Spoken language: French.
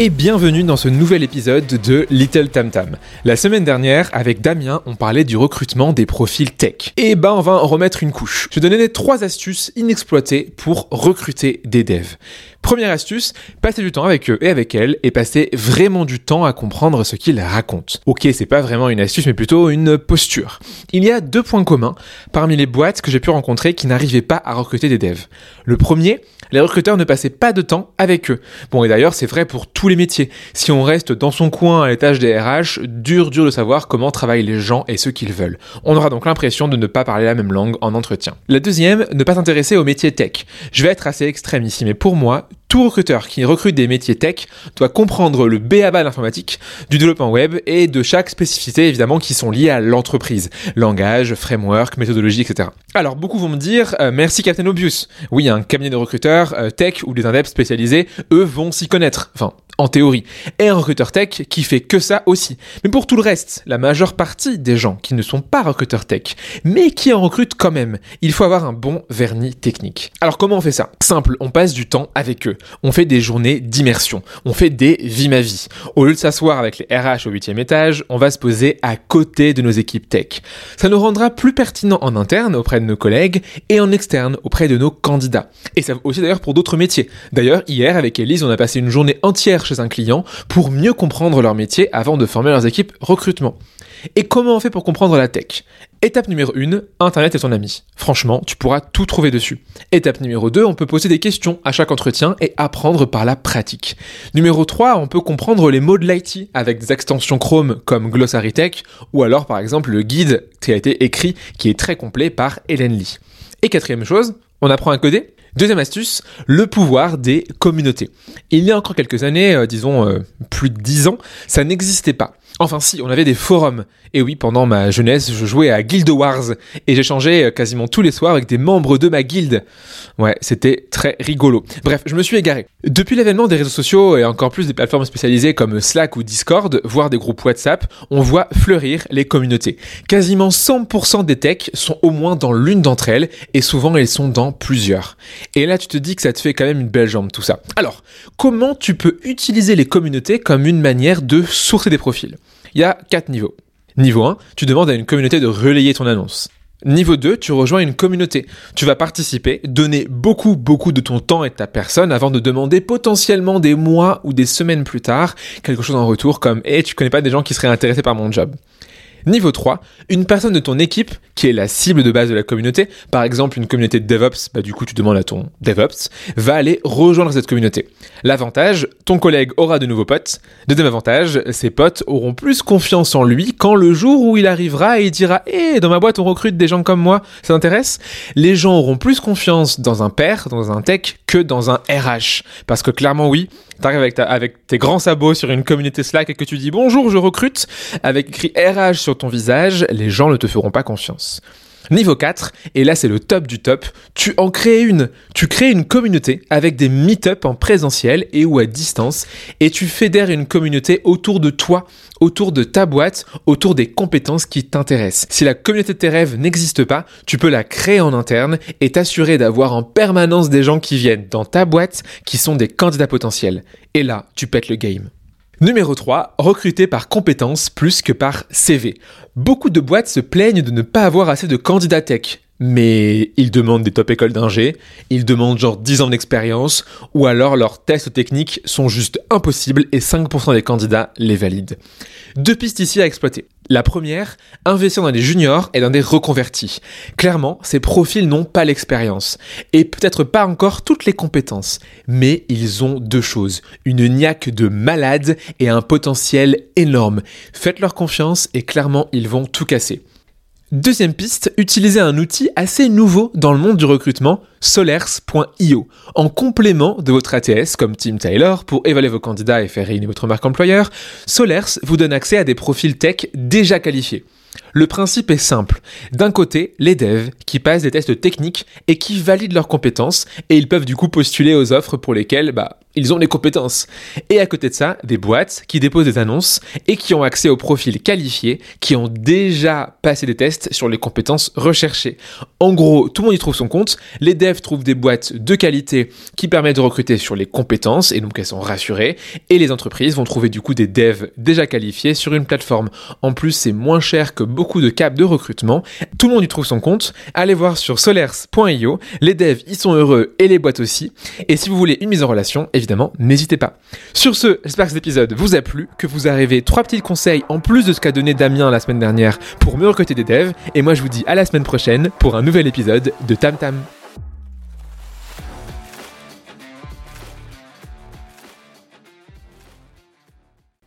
et bienvenue dans ce nouvel épisode de Little Tam Tam. La semaine dernière, avec Damien, on parlait du recrutement des profils tech. Et ben, on va en remettre une couche. Je donnais trois astuces inexploitées pour recruter des devs. Première astuce, passer du temps avec eux et avec elles et passer vraiment du temps à comprendre ce qu'ils racontent. Ok, c'est pas vraiment une astuce mais plutôt une posture. Il y a deux points communs parmi les boîtes que j'ai pu rencontrer qui n'arrivaient pas à recruter des devs. Le premier, les recruteurs ne passaient pas de temps avec eux. Bon, et d'ailleurs, c'est vrai pour tous les métiers. Si on reste dans son coin à l'étage des RH, dur, dur de savoir comment travaillent les gens et ce qu'ils veulent. On aura donc l'impression de ne pas parler la même langue en entretien. La deuxième, ne pas s'intéresser aux métiers tech. Je vais être assez extrême ici, mais pour moi, tout recruteur qui recrute des métiers tech doit comprendre le BABA de l'informatique, du développement web et de chaque spécificité évidemment qui sont liées à l'entreprise. Langage, framework, méthodologie, etc. Alors beaucoup vont me dire euh, merci Captain Obvious. Oui, un cabinet de recruteurs euh, tech ou des indeps spécialisés, eux vont s'y connaître. Enfin, en théorie, et un recruteur tech qui fait que ça aussi. Mais pour tout le reste, la majeure partie des gens qui ne sont pas recruteurs tech, mais qui en recrutent quand même, il faut avoir un bon vernis technique. Alors comment on fait ça? Simple, on passe du temps avec eux. On fait des journées d'immersion. On fait des vie ma vie. Au lieu de s'asseoir avec les RH au huitième étage, on va se poser à côté de nos équipes tech. Ça nous rendra plus pertinents en interne auprès de nos collègues et en externe auprès de nos candidats. Et ça vaut aussi d'ailleurs pour d'autres métiers. D'ailleurs, hier avec Elise, on a passé une journée entière un client pour mieux comprendre leur métier avant de former leurs équipes recrutement. Et comment on fait pour comprendre la tech? Étape numéro 1, Internet est ton ami. Franchement, tu pourras tout trouver dessus. Étape numéro 2, on peut poser des questions à chaque entretien et apprendre par la pratique. Numéro 3, on peut comprendre les mots de l'IT avec des extensions Chrome comme Glossary Tech ou alors par exemple le guide qui a été écrit qui est très complet par Hélène Lee. Et quatrième chose, on apprend à coder? Deuxième astuce, le pouvoir des communautés. Il y a encore quelques années, euh, disons euh, plus de dix ans, ça n'existait pas. Enfin si, on avait des forums. Et oui, pendant ma jeunesse, je jouais à Guild Wars et j'échangeais euh, quasiment tous les soirs avec des membres de ma guilde. Ouais, c'était très rigolo. Bref, je me suis égaré. Depuis l'avènement des réseaux sociaux et encore plus des plateformes spécialisées comme Slack ou Discord, voire des groupes WhatsApp, on voit fleurir les communautés. Quasiment 100% des techs sont au moins dans l'une d'entre elles et souvent elles sont dans plusieurs. Et là, tu te dis que ça te fait quand même une belle jambe tout ça. Alors, comment tu peux utiliser les communautés comme une manière de sourcer des profils? Il y a quatre niveaux. Niveau 1, tu demandes à une communauté de relayer ton annonce. Niveau 2, tu rejoins une communauté. Tu vas participer, donner beaucoup, beaucoup de ton temps et de ta personne avant de demander potentiellement des mois ou des semaines plus tard quelque chose en retour comme Eh, tu connais pas des gens qui seraient intéressés par mon job Niveau 3, une personne de ton équipe qui est la cible de base de la communauté, par exemple une communauté de DevOps, bah du coup tu demandes à ton DevOps, va aller rejoindre cette communauté. L'avantage, ton collègue aura de nouveaux potes. Deuxième avantage, ses potes auront plus confiance en lui quand le jour où il arrivera et il dira Eh, dans ma boîte on recrute des gens comme moi, ça t'intéresse? Les gens auront plus confiance dans un père, dans un tech, que dans un RH. Parce que clairement oui, t'arrives avec, tes grands sabots sur une communauté Slack et que tu dis bonjour, je recrute, avec écrit RH sur ton visage, les gens ne te feront pas confiance. Niveau 4, et là c'est le top du top, tu en crées une. Tu crées une communauté avec des meet-up en présentiel et ou à distance et tu fédères une communauté autour de toi, autour de ta boîte, autour des compétences qui t'intéressent. Si la communauté de tes rêves n'existe pas, tu peux la créer en interne et t'assurer d'avoir en permanence des gens qui viennent dans ta boîte qui sont des candidats potentiels. Et là, tu pètes le game. Numéro 3, recruter par compétences plus que par CV. Beaucoup de boîtes se plaignent de ne pas avoir assez de candidats tech. Mais ils demandent des top écoles d'ingé, ils demandent genre 10 ans d'expérience, ou alors leurs tests techniques sont juste impossibles et 5% des candidats les valident. Deux pistes ici à exploiter. La première, investir dans des juniors et dans des reconvertis. Clairement, ces profils n'ont pas l'expérience et peut-être pas encore toutes les compétences, mais ils ont deux choses, une niaque de malade et un potentiel énorme. Faites-leur confiance et clairement, ils vont tout casser. Deuxième piste, utilisez un outil assez nouveau dans le monde du recrutement, solers.io. En complément de votre ATS comme Team Taylor pour évaluer vos candidats et faire réunir votre marque employeur, Solers vous donne accès à des profils tech déjà qualifiés. Le principe est simple. D'un côté, les devs qui passent des tests techniques et qui valident leurs compétences et ils peuvent du coup postuler aux offres pour lesquelles bah, ils ont les compétences. Et à côté de ça, des boîtes qui déposent des annonces et qui ont accès aux profils qualifiés, qui ont déjà passé des tests sur les compétences recherchées. En gros, tout le monde y trouve son compte. Les devs trouvent des boîtes de qualité qui permettent de recruter sur les compétences et donc elles sont rassurées. Et les entreprises vont trouver du coup des devs déjà qualifiés sur une plateforme. En plus, c'est moins cher que beaucoup de caps de recrutement. Tout le monde y trouve son compte. Allez voir sur solers.io. Les devs y sont heureux et les boîtes aussi. Et si vous voulez une mise en relation, n'hésitez pas. Sur ce, j'espère que cet épisode vous a plu, que vous arrivez trois petits conseils en plus de ce qu'a donné Damien la semaine dernière pour mieux recruter des devs. Et moi, je vous dis à la semaine prochaine pour un nouvel épisode de Tam Tam.